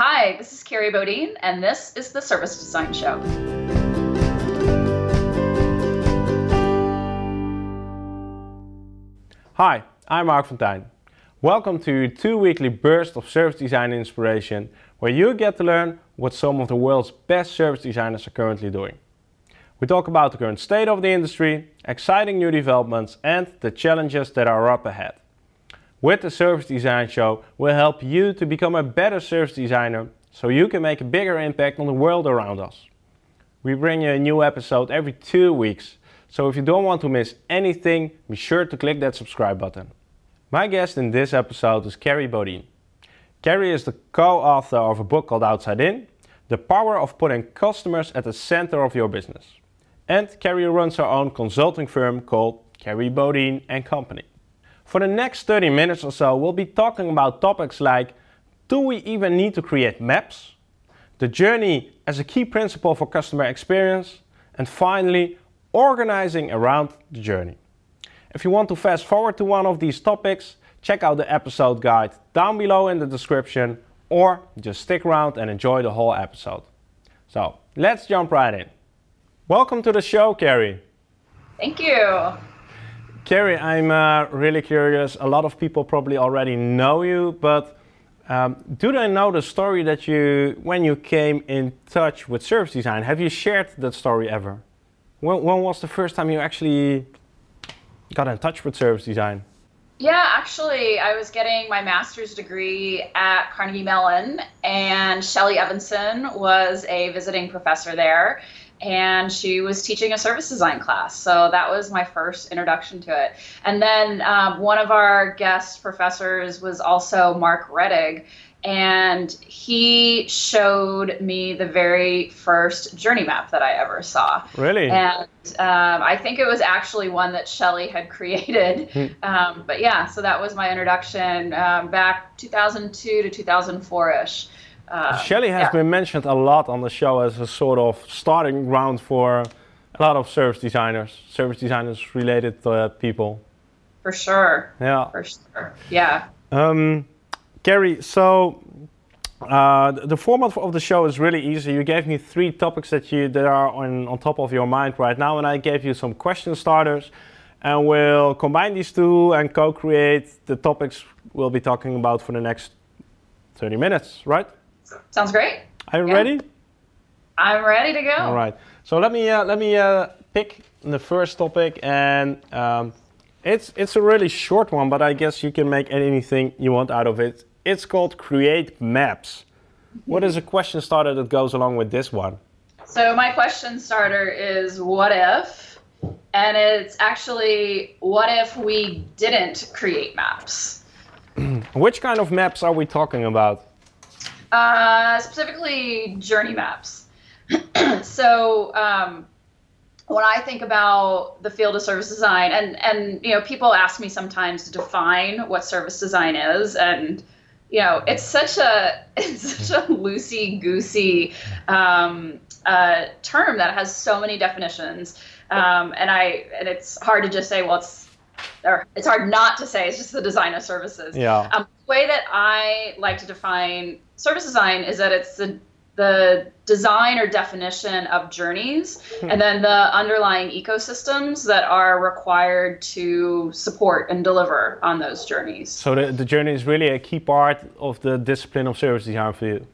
Hi, this is Kerry Bodine, and this is the Service Design Show. Hi, I'm Marc Fonteijn. Welcome to your two weekly bursts of service design inspiration where you get to learn what some of the world's best service designers are currently doing. We talk about the current state of the industry, exciting new developments, and the challenges that are up ahead. With the Service Design Show, we'll help you to become a better service designer so you can make a bigger impact on the world around us. We bring you a new episode every two weeks, so if you don't want to miss anything, be sure to click that subscribe button. My guest in this episode is Kerry Bodine. Kerry is the co author of a book called Outside In The Power of Putting Customers at the Center of Your Business. And Kerry runs her own consulting firm called Kerry Bodine and Company. For the next 30 minutes or so, we'll be talking about topics like do we even need to create maps? The journey as a key principle for customer experience, and finally, organizing around the journey. If you want to fast forward to one of these topics, check out the episode guide down below in the description or just stick around and enjoy the whole episode. So let's jump right in. Welcome to the show, Kerry. Thank you. Kerry, I'm uh, really curious. A lot of people probably already know you, but um, do they know the story that you, when you came in touch with service design, have you shared that story ever? When, when was the first time you actually got in touch with service design? Yeah, actually, I was getting my master's degree at Carnegie Mellon, and Shelley Evenson was a visiting professor there and she was teaching a service design class. So that was my first introduction to it. And then um, one of our guest professors was also Marc Rettig, and he showed me the very first journey map that I ever saw. Really? And um, I think it was actually one that Shelley had created. Hmm. um, but yeah, so that was my introduction um, back 2002 to 2004 ish. Uh, Shelley has yeah. been mentioned a lot on the show as a sort of starting ground for a lot of service designers, service designers related uh, people. For sure. Yeah. For sure. Yeah. Um, Kerry, so uh, the format of the show is really easy. You gave me three topics that you that are on, on top of your mind right now, and I gave you some question starters, and we'll combine these two and co-create the topics we'll be talking about for the next 30 minutes, right? Sounds great. Are you Yeah. ready? I'm ready to go. All right. So let me uh, let me uh, pick the first topic, and um, it's it's a really short one, but I guess you can make anything you want out of it. It's called create maps. What is a question starter that goes along with this one? So my question starter is what if? And it's actually what if we didn't create maps? Which kind of maps are we talking about? Uh, specifically journey maps. so um, when I think about the field of service design, and and you know, people ask me sometimes to define what service design is, and you know, it's such a it's such a loosey goosey um, uh, term that has so many definitions, um, and I and it's hard to just say, well, it's or it's hard not to say it's just the design of services. Yeah. Um, the way that I like to define service design is that it's the the design or definition of journeys and then the underlying ecosystems that are required to support and deliver on those journeys. So the, the journey is really a key part of the discipline of service design for you.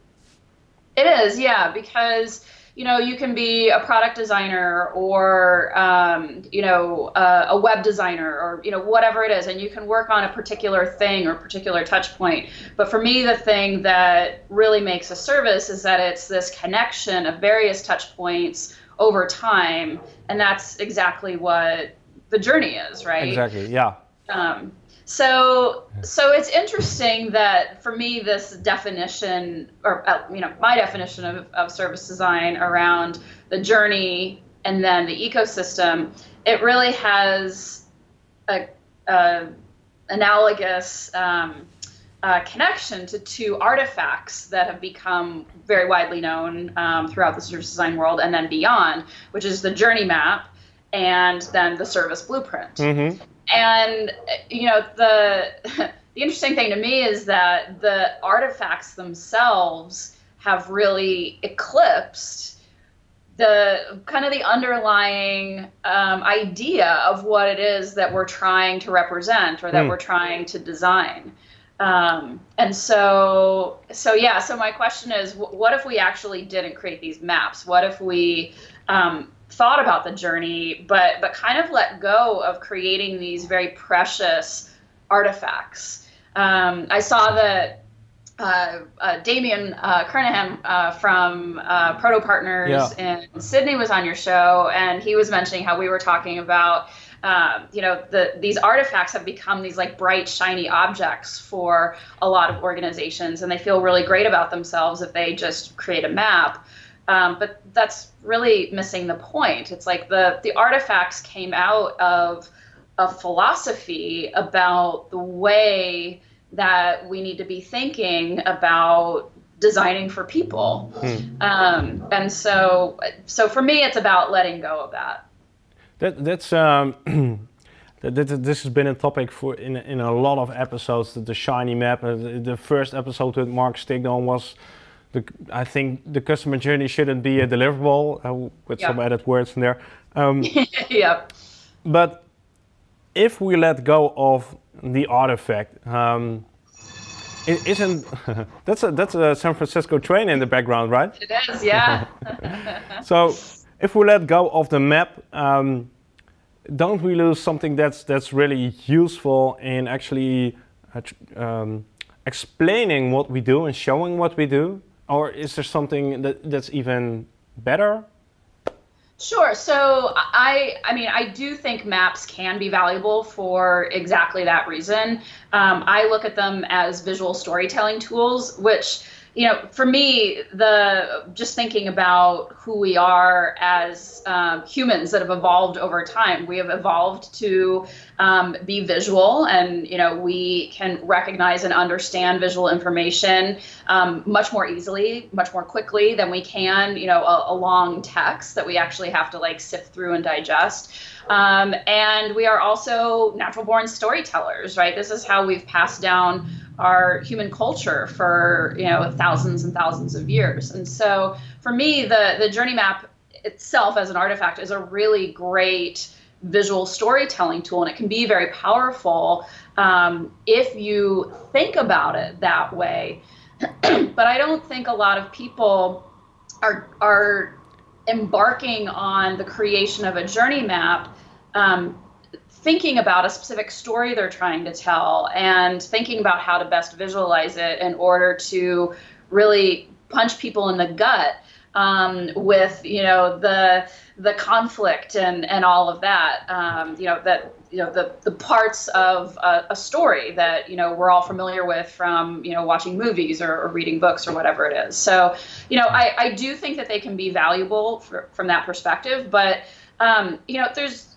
It is, yeah, because you know you can be a product designer or um, you know uh, a web designer or you know whatever it is, and you can work on a particular thing or particular touch point. But for me, the thing that really makes a service is that it's this connection of various touch points over time, and that's exactly what the journey is, right? Exactly. Yeah. Um, so, so it's interesting that for me, this definition, or uh, you know, my definition of, of service design around the journey and then the ecosystem, it really has a, a analogous um, uh, connection to two artifacts that have become very widely known um, throughout the service design world and then beyond, which is the journey map and then the service blueprint Mm-hmm. And you know the the interesting thing to me is that the artifacts themselves have really eclipsed the kind of the underlying um, idea of what it is that we're trying to represent or that mm. we're trying to design. Um, and so, so yeah. So my question is, what if we actually didn't create these maps? What if we um, thought about the journey, but but kind of let go of creating these very precious artifacts? Um, I saw that uh, uh, Damien uh, Kernahan uh, from uh, Proto Partners yeah. in Sydney was on your show, and he was mentioning how we were talking about. Um, you know, the, these artifacts have become these like bright, shiny objects for a lot of organizations, and they feel really great about themselves if they just create a map. Um, but that's really missing the point. It's like the the artifacts came out of a philosophy about the way that we need to be thinking about designing for people. Hmm. Um, and so, so for me, it's about letting go of that. That that's um, that, that, this has been a topic for in in a lot of episodes. The, the shiny map. Uh, the, the, first episode with Marc Stickdorn was. The, I think the customer journey shouldn't be a deliverable uh, with some added words in there. Um, yep. But if we let go of the artifact. Um, it isn't that's a that's a San Francisco train in the background, right? It is, yeah. so, if we let go of the map, um, don't we lose something that's that's really useful in actually uh, um, explaining what we do and showing what we do, or is there something that that's even better? Sure. So I, I mean, I do think maps can be valuable for exactly that reason. Um, I look at them as visual storytelling tools, which you know, for me, the just thinking about who we are as um, humans that have evolved over time, we have evolved to um, be visual, and you know, we can recognize and understand visual information um, much more easily, much more quickly than we can, you know, a, a, long text that we actually have to like sift through and digest. Um, and we are also natural born storytellers, right? This is how we've passed down our human culture for you know thousands and thousands of years. And so for me, the the journey map itself as an artifact is a really great visual storytelling tool, and it can be very powerful um, if you think about it that way. but I don't think a lot of people are are embarking on the creation of a journey map um, thinking about a specific story they're trying to tell and thinking about how to best visualize it in order to really punch people in the gut um, with you know the the conflict and and all of that um, you know that you know the the parts of a, a, story that you know we're all familiar with from you know watching movies or, or reading books or whatever it is. So you know I, I do think that they can be valuable for, from that perspective but um, you know there's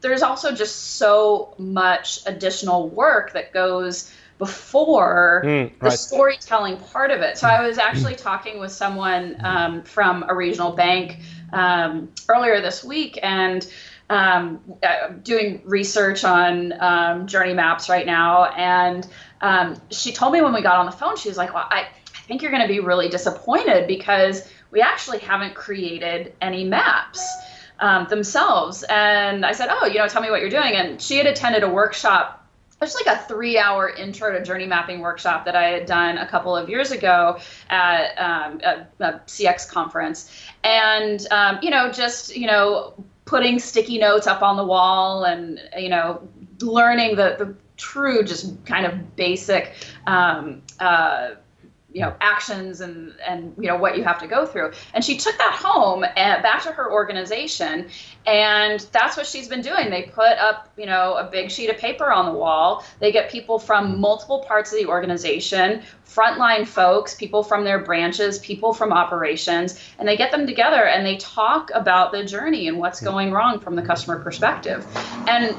there's also just so much additional work that goes before mm, right. the storytelling part of it. So I was actually talking with someone um, from a regional bank um, earlier this week and um, uh, doing research on um, journey maps right now. And um, she told me when we got on the phone, she was like, well, I, I think you're going to be really disappointed because we actually haven't created any maps um, themselves. And I said, Oh, you know, tell me what you're doing. And she had attended a workshop. It was like a three hour intro to journey mapping workshop that I had done a couple of years ago at um, a, a, CX conference. And, um, you know, just, you know, putting sticky notes up on the wall and, you know, learning the, the true, just kind of basic um, uh, you know actions and and you know what you have to go through. And she took that home and back to her organization and that's what she's been doing. They put up you know a big sheet of paper on the wall. They get people from mm-hmm. multiple parts of the organization frontline folks people from their branches people from operations and they get them together and they talk about the journey and what's mm-hmm. going wrong from the customer perspective. And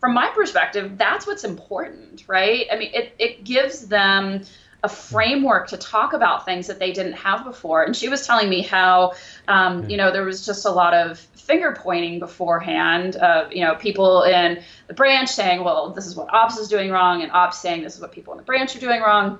from my perspective that's what's important right? I mean it, it gives them a framework to talk about things that they didn't have before. And she was telling me how, um, you know, there was just a lot of finger pointing beforehand. of, you know, people in the branch saying, well, this is what ops is doing wrong, and ops saying this is what people in the branch are doing wrong.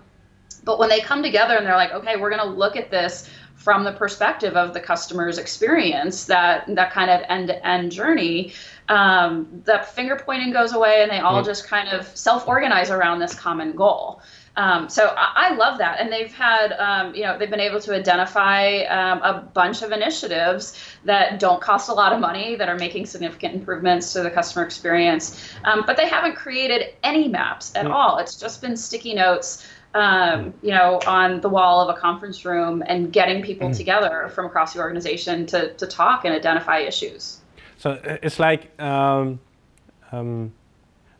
But when they come together and they're like, okay, we're going to look at this from the perspective of the customer's experience, that that kind of end-to-end journey, um, that finger pointing goes away, and they all just kind of self-organize around this common goal. Um, so I, I, love that, and they've had, um, you know, they've been able to identify um, a bunch of initiatives that don't cost a lot of money, that are making significant improvements to the customer experience, um, but they haven't created any maps at mm. all. It's just been sticky notes. Um, you know, on the wall of a conference room and getting people mm. together from across the organization to, to talk and identify issues. So uh, it's like um,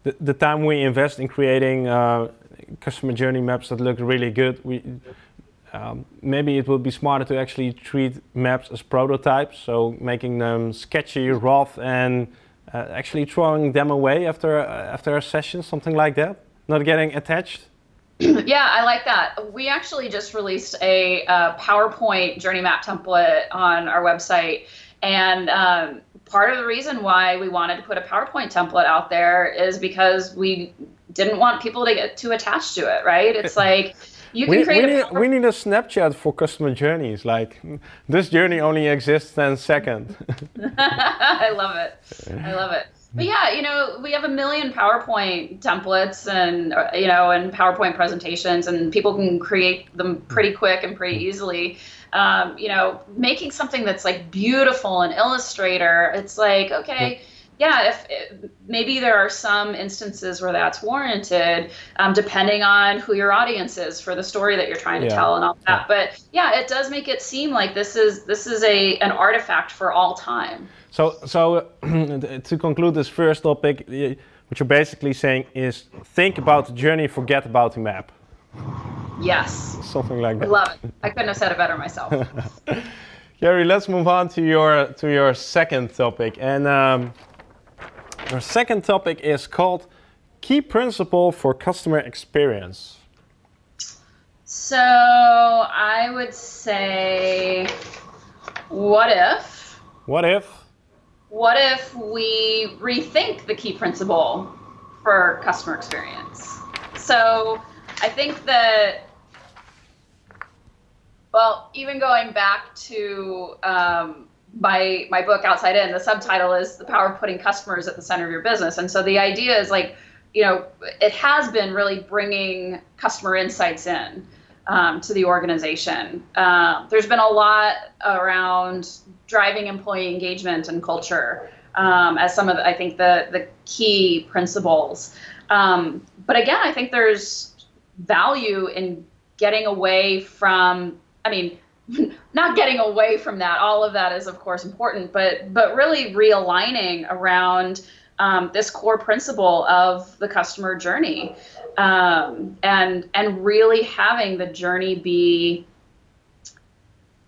the, the time we invest in creating uh, customer journey maps that look really good, we um, maybe it would be smarter to actually treat maps as prototypes, so making them sketchy, rough, and uh, actually throwing them away after uh, after a session, something like that. Not getting attached. yeah, I like that. We actually just released a, a PowerPoint journey map template on our website, and um, part of the reason why we wanted to put a PowerPoint template out there is because we didn't want people to get too attached to it, right? It's like you can we, create we, need, we need a Snapchat for customer journeys. Like this journey only exists 10 seconds. I love it. I love it. But yeah, you know, we have a million PowerPoint templates and you know, and PowerPoint presentations, and people can create them pretty quick and pretty easily um, you know, making something that's like beautiful in Illustrator, it's like, okay, yeah, if, if maybe there are some instances where that's warranted, um, depending on who your audience is for the story that you're trying to yeah. tell and all that. But yeah, it does make it seem like this is this is a an artifact for all time. So, so to conclude this first topic, what you're basically saying is think about the journey, forget about the map. Yes. Something like that. I love it. I couldn't have said it better myself. Gary, let's move on to your to your second topic, and um, our second topic is called key principle for customer experience. So I would say, what if? What if? What if we rethink the key principle for customer experience? So I think that well, even going back to um, my my book Outside In, the subtitle is "The Power of Putting Customers at the Center of Your Business," and so the idea is like, you know, it has been really bringing customer insights in um, to the organization. Uh, there's been a lot around driving employee engagement and culture um, as some of the, I think the the key principles. Um, but again, I think there's value in getting away from I mean, not getting away from that. All of that is, of course, important, but but really realigning around um, this core principle of the customer journey, um, and and really having the journey be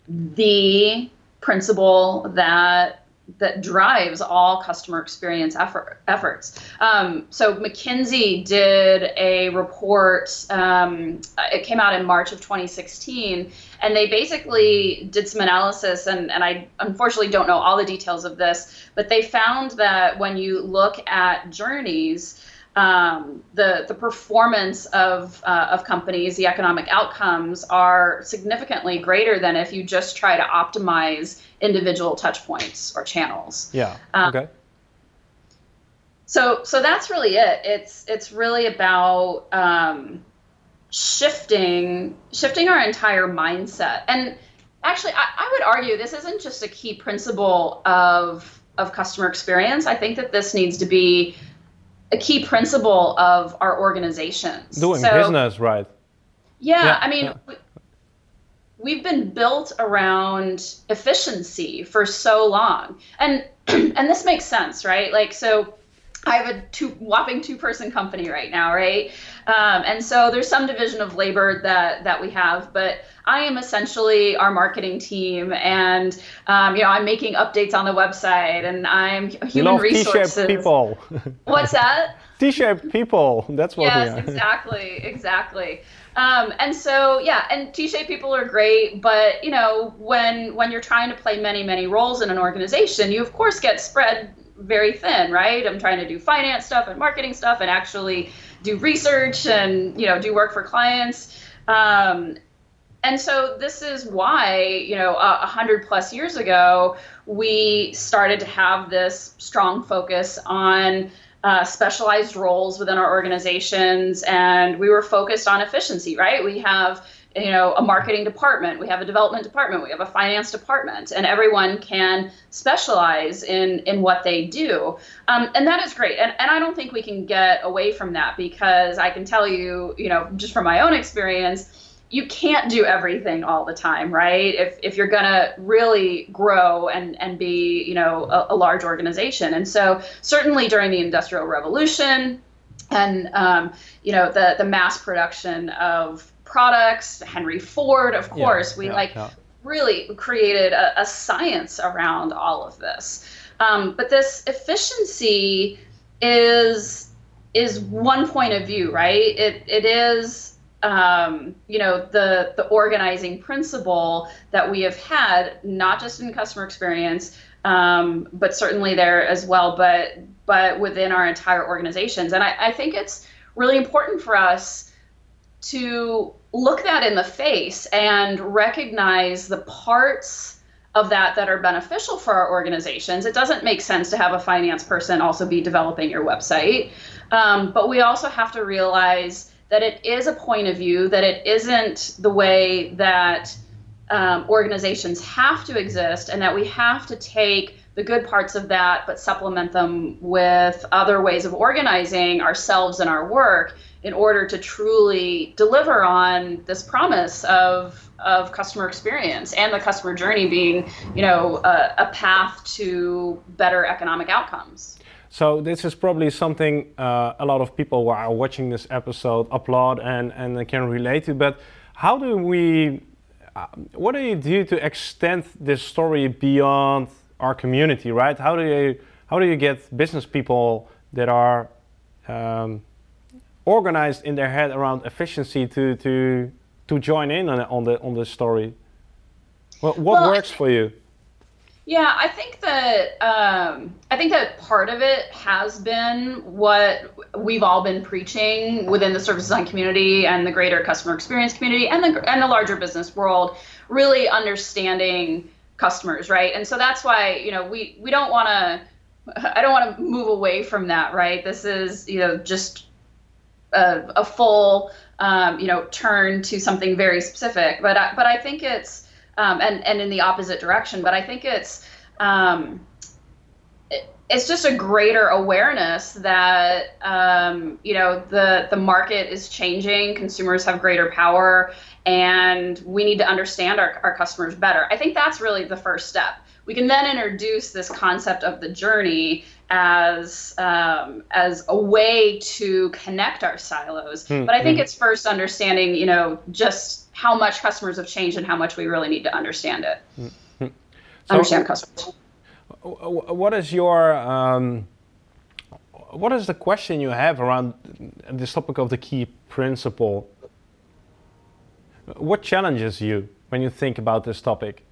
the principle that that drives all customer experience effort, efforts. Um, so McKinsey did a report. Um, it came out in March of 2016, and they basically did some analysis. And, and I unfortunately don't know all the details of this, but they found that when you look at journeys, um, the the performance of uh, of companies, the economic outcomes are significantly greater than if you just try to optimize individual touch points or channels. Yeah. Um, okay. So so that's really it. It's it's really about um, shifting shifting our entire mindset. And actually, I, I would argue this isn't just a key principle of of customer experience. I think that this needs to be a key principle of our organizations. Doing so, business right. Yeah, yeah I mean, yeah. We, have been built around efficiency for so long, and and this makes sense, right? Like so. I have a two whopping two person company right now, right? Um, and so there's some division of labor that that we have, but I am essentially our marketing team, and um, you know I'm making updates on the website, and I'm human love resources. T-shaped people. What's that? T-shaped people. That's what yes, we are. exactly, exactly. Um, and so yeah, and T-shaped people are great, but you know when when you're trying to play many many roles in an organization, you of course get spread very thin, right? I'm trying to do finance stuff and marketing stuff and actually do research and you know do work for clients. Um, and so this is why you know a hundred plus years ago we started to have this strong focus on uh, specialized roles within our organizations and we were focused on efficiency right we have you know a marketing department we have a development department we have a finance department and everyone can specialize in in what they do um, and that is great and, and i don't think we can get away from that because i can tell you you know just from my own experience you can't do everything all the time, right? If, if you're going to really grow and, and be, you know, a, a, large organization. And so certainly during the Industrial Revolution and, um, you know, the, the mass production of products, Henry Ford, of course, yeah, we yeah, like yeah. really created a, a, science around all of this. Um, but this efficiency is is one point of view, right? It, it is um, you know the the organizing principle that we have had not just in customer experience um, but certainly there as well but but within our entire organizations and I, I think it's really important for us to look that in the face and recognize the parts of that that are beneficial for our organizations. It doesn't make sense to have a finance person also be developing your website, um, but we also have to realize that it is a point of view, that it isn't the way that um, organizations have to exist, and that we have to take the good parts of that, but supplement them with other ways of organizing ourselves and our work in order to truly deliver on this promise of of customer experience and the customer journey being, you know, a, a path to better economic outcomes. So this is probably something uh, a lot of people who are watching this episode applaud and, and can relate to. But how do we, uh, what do you do to extend this story beyond our community, right? How do you, how do you get business people that are um, organized in their head around efficiency to, to, to join in on, on, the, on the story? Well, what well, works for you? Yeah, I think that um, I think that part of it has been what we've all been preaching within the service design community and the greater customer experience community and the and the larger business world, really understanding customers, right? And so that's why you know we we don't want to I don't want to move away from that, right? This is you know just a, a full um, you know turn to something very specific, but I, but I think it's um, and and in the opposite direction. But I think it's um, it, it's just a greater awareness that um, you know the the market is changing, consumers have greater power, and we need to understand our, our customers better. I think that's really the first step. We can then introduce this concept of the journey as um, as a way to connect our silos. Mm-hmm. But I think hmm. it's first understanding, you know, just how much customers have changed and how much we really need to understand it. Mm-hmm. So understand customers. What is your um, what is the question you have around this topic of the key principle? What challenges you when you think about this topic?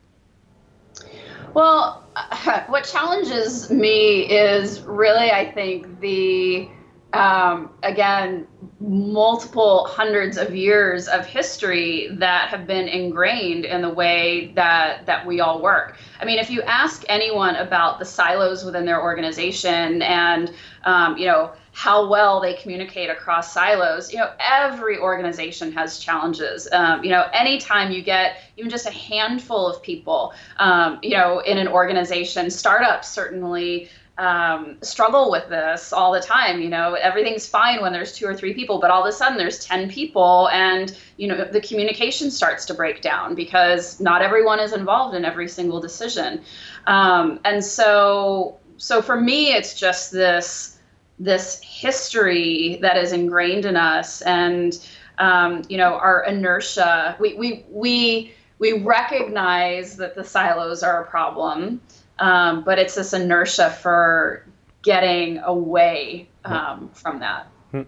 Well, what challenges me is really, I think, the um, again, multiple hundreds of years of history that have been ingrained in the way that that we all work. I mean, if you ask anyone about the silos within their organization and um, you know how well they communicate across silos, you know, every organization has challenges. Um, you know, anytime you get even just a handful of people, um, you know, in an organization, startups certainly um, struggle with this all the time. You know, everything's fine when there's two or three people, but all of a sudden there's 10 people and, you know, the communication starts to break down because not everyone is involved in every single decision. Um, and so, so for me, it's just this, this history that is ingrained in us and, um, you know, our inertia. We, we, we, we recognize that the silos are a problem um, but it's this inertia for getting away um, from that. Hmm.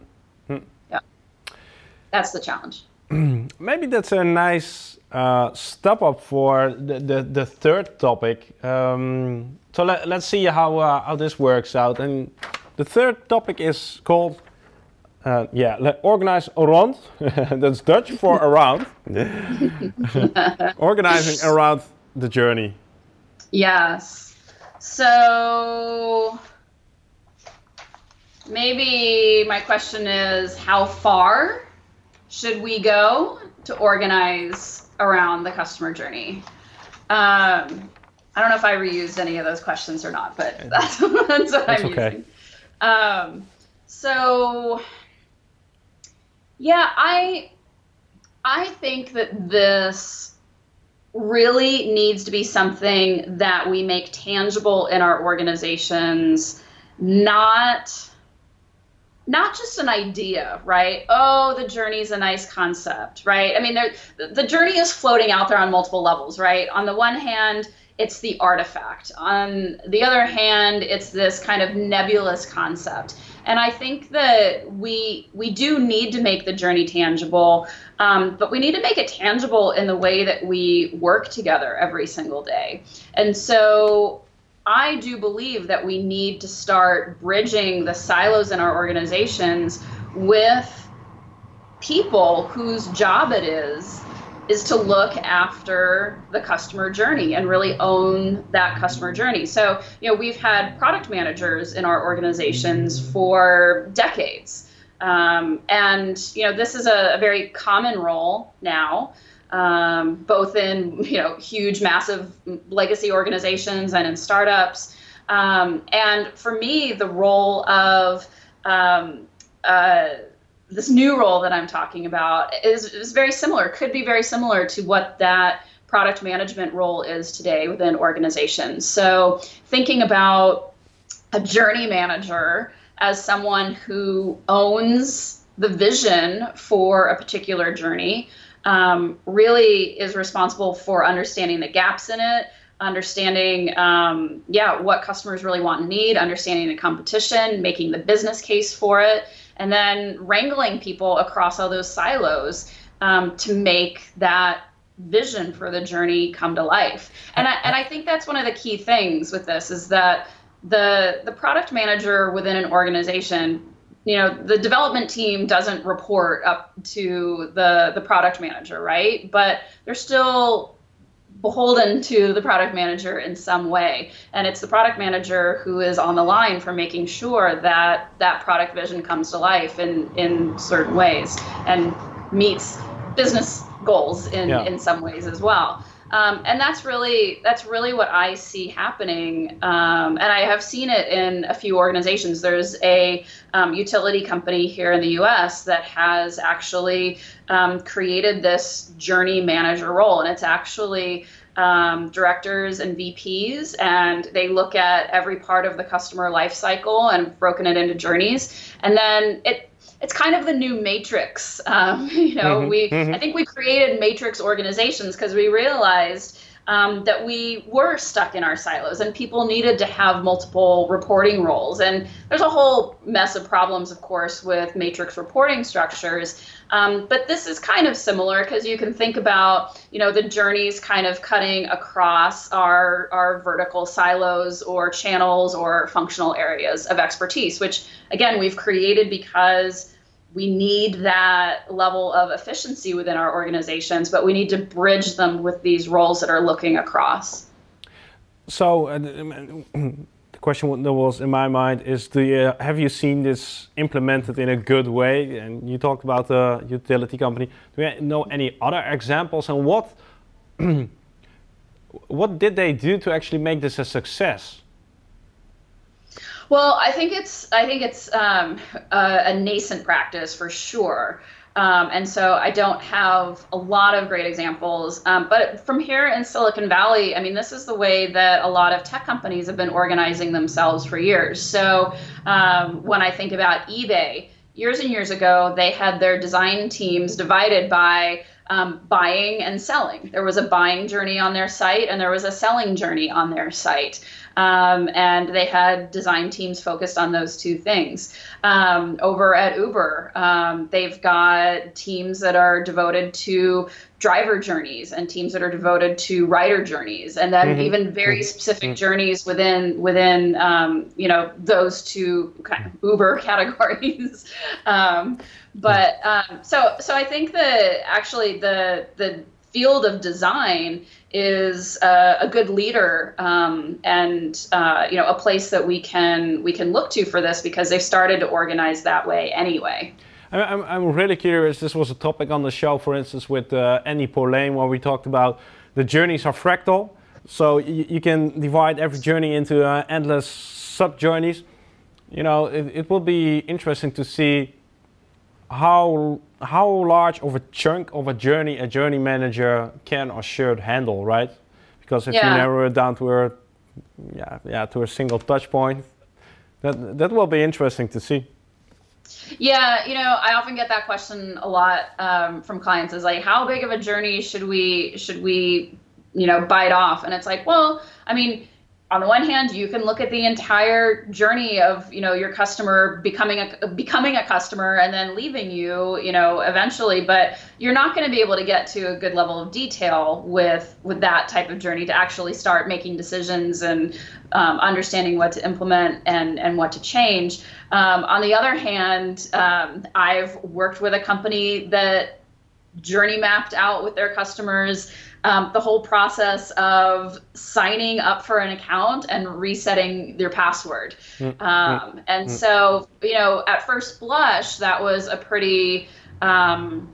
Hmm. Yeah, that's the challenge. maybe that's a nice uh, step up for the, the, the third topic. Um, so let, let's see how, uh, how this works out. And the third topic is called, uh, yeah, organize around. that's Dutch for around. Organizing around the journey. Yes. So maybe my question is how far should we go to organize around the customer journey? Um, I don't know if I reused any of those questions or not, but that's, that's what that's I'm okay. using. Um, so, yeah, I I think that this really needs to be something that we make tangible in our organizations, not not just an idea, right? Oh, the journey is a nice concept, right? I mean, the journey is floating out there on multiple levels, right? On the one hand, it's the artifact. On the other hand, it's this kind of nebulous concept. And I think that we we do need to make the journey tangible, um, but we need to make it tangible in the way that we work together every single day. And so I do believe that we need to start bridging the silos in our organizations with people whose job it is is to look after the customer journey and really own that customer journey. So, you know, we've had product managers in our organizations for decades. Um, and, you know, this is a, a very common role now um, both in you know huge, massive legacy organizations and in startups. Um, and for me, the role of um, uh, this new role that I'm talking about is, is very similar. Could be very similar to what that product management role is today within organizations. So thinking about a journey manager as someone who owns the vision for a particular journey, um, really is responsible for understanding the gaps in it, understanding, um, yeah, what customers really want and need, understanding the competition, making the business case for it, and then wrangling people across all those silos um, to make that vision for the journey come to life. And I, and I think that's one of the key things with this is that the the product manager within an organization you know the development team doesn't report up to the the product manager right but they're still beholden to the product manager in some way and it's the product manager who is on the line for making sure that that product vision comes to life in in certain ways and meets business goals in yeah. in some ways as well um, and that's really that's really what I see happening, um, and I have seen it in a few organizations. There's a um, utility company here in the U.S. that has actually um, created this journey manager role, and it's actually um, directors and VPs, and they look at every part of the customer life cycle and broken it into journeys, and then it it's kind of the new matrix. Um, you know, mm-hmm, we mm-hmm. I think we created matrix organizations because we realized um, that we were stuck in our silos and people needed to have multiple reporting roles. And there's a whole mess of problems, of course, with matrix reporting structures. Um, but this is kind of similar because you can think about, you know, the journeys kind of cutting across our, our vertical silos or channels or functional areas of expertise, which again, we've created because we need that level of efficiency within our organizations, but we need to bridge them with these roles that are looking across. So, uh, the question that was in my mind is: Do you, have you seen this implemented in a good way? And you talked about the utility company. Do you know any other examples? And what what did they do to actually make this a success? Well, I think it's I think it's um, a, a, nascent practice for sure. Um, and so I don't have a lot of great examples. Um, but from here in Silicon Valley, I mean, this is the way that a lot of tech companies have been organizing themselves for years. So um, when I think about eBay, years and years ago, they had their design teams divided by um, buying and selling. There was a buying journey on their site and there was a selling journey on their site. Um, and they had design teams focused on those two things. Um, over at Uber, um, they've got teams that are devoted to driver journeys and teams that are devoted to rider journeys, and then mm-hmm. even very mm-hmm. specific mm-hmm. journeys within within um, you know those two kind of Uber categories. Um, but um, so so I think that actually the the field of design is uh, a good leader um, and uh, you know a place that we can we can look to for this because they've started to organize that way anyway. I'm, I'm really curious. This was a topic on the show, for instance, with uh, Annie Pourlain, where we talked about the journeys are fractal. So you, you can divide every journey into uh, endless sub journeys. You know, it, it will be interesting to see how how large of a chunk of a journey a journey manager can or should handle, right? Because if yeah. you narrow it down to a yeah yeah to a single touch point, that that will be interesting to see. Yeah, you know, I often get that question a lot um, from clients. Is like, how big of a journey should we should we you know bite off? And it's like, well, I mean, on the one hand, you can look at the entire journey of you know your customer becoming a becoming a customer and then leaving you, you know, eventually. But you're not going to be able to get to a good level of detail with with that type of journey to actually start making decisions and um, understanding what to implement and and what to change. Um, on the other hand, um, I've worked with a company that journey mapped out with their customers um, the whole process of signing up for an account and resetting their password. Mm-hmm. Um, and mm-hmm. so, you know, at first blush, that was a pretty, um,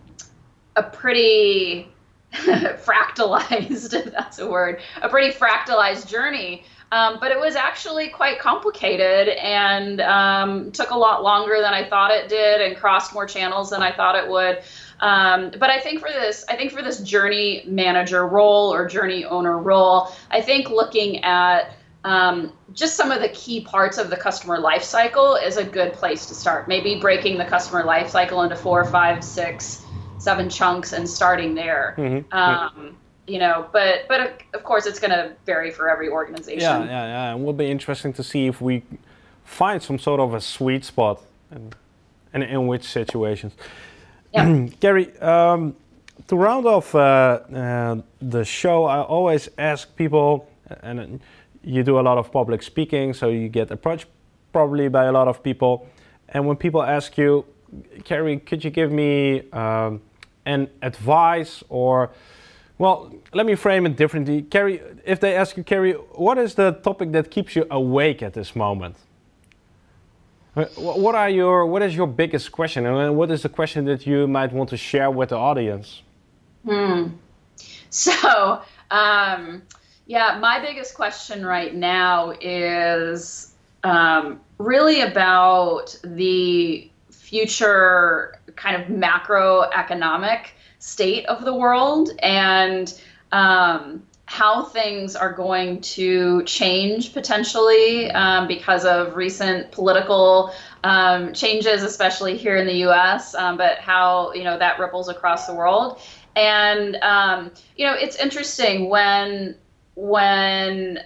a pretty fractalized, if that's a word, a pretty fractalized journey. Um, but it was actually quite complicated and um, took a lot longer than I thought it did and crossed more channels than I thought it would. Um, but I think for this, I think for this journey manager role or journey owner role, I think looking at um, just some of the key parts of the customer life cycle is a good place to start. Maybe breaking the customer life cycle into four, five, six, seven chunks and starting there. Mm-hmm. Um, you know, but but of course it's going to vary for every organization. Yeah, yeah, yeah. It will be interesting to see if we find some sort of a sweet spot and, and in which situations. Gary, um, to round off uh, uh, the show, I always ask people, and you do a lot of public speaking, so you get approached probably by a lot of people. And when people ask you, Kerry, could you give me um, an advice or, well, let me frame it differently. Kerry, if they ask you, Kerry, what is the topic that keeps you awake at this moment? What are your what is your biggest question, and what is the question that you might want to share with the audience? Hmm. So, um, yeah, my biggest question right now is um, really about the future kind of macroeconomic state of the world and um, how things are going to change potentially um, because of recent political um, changes, especially here in the U.S., um, but how you know that ripples across the world. And um, you know, it's interesting when when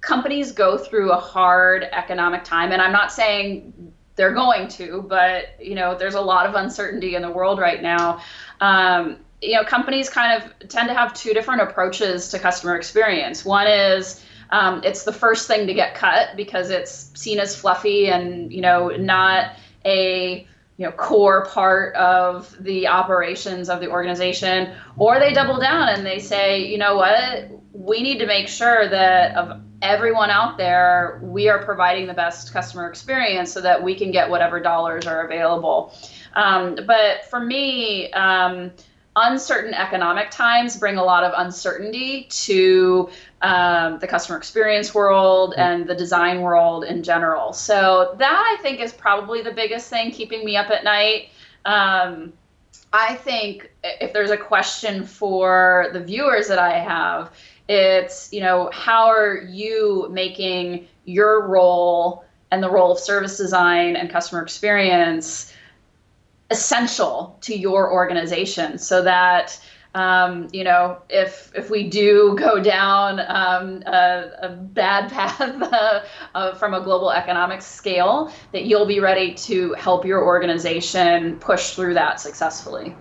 companies go through a hard economic time, and I'm not saying they're going to, but you know, there's a lot of uncertainty in the world right now. Um, you know, companies kind of tend to have two different approaches to customer experience. One is um, it's the first thing to get cut because it's seen as fluffy and you know not a you know core part of the operations of the organization. Or they double down and they say you know what? We need to make sure that of everyone out there we are providing the best customer experience so that we can get whatever dollars are available. Um, but for me um, uncertain economic times bring a lot of uncertainty to um, the customer experience world mm-hmm. and the design world in general. So that I think is probably the biggest thing keeping me up at night. Um, I think if there's a question for the viewers that I have, it's you know how are you making your role and the role of service design and customer experience essential to your organization so that um, you know, if if we do go down um, a, a, bad path uh, uh, from a global economic scale, that you'll be ready to help your organization push through that successfully.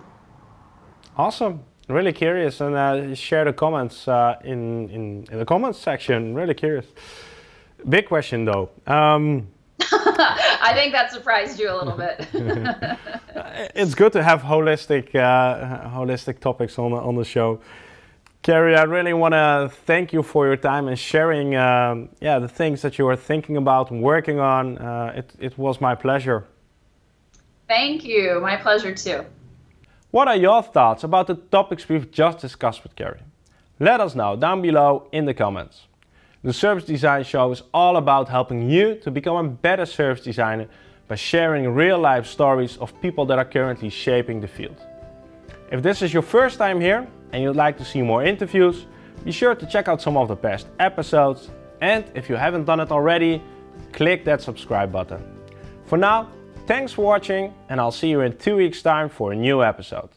Awesome. Really curious, and uh, share the comments uh, in, in, in the comments section. Really curious. Big question though. Um, I think that surprised you a little bit. it's good to have holistic, uh, holistic topics on on the show. Kerry, I really want to thank you for your time and sharing, um, yeah, the things that you are thinking about and working on. Uh, it, it was my pleasure. Thank you. My pleasure too. What are your thoughts about the topics we've just discussed with Kerry? Let us know down below in the comments. The Service Design Show is all about helping you to become a better service designer by sharing real life stories of people that are currently shaping the field. If this is your first time here and you'd like to see more interviews, be sure to check out some of the past episodes and if you haven't done it already, click that subscribe button. For now, Thanks for watching and I'll see you in two weeks time for a new episode.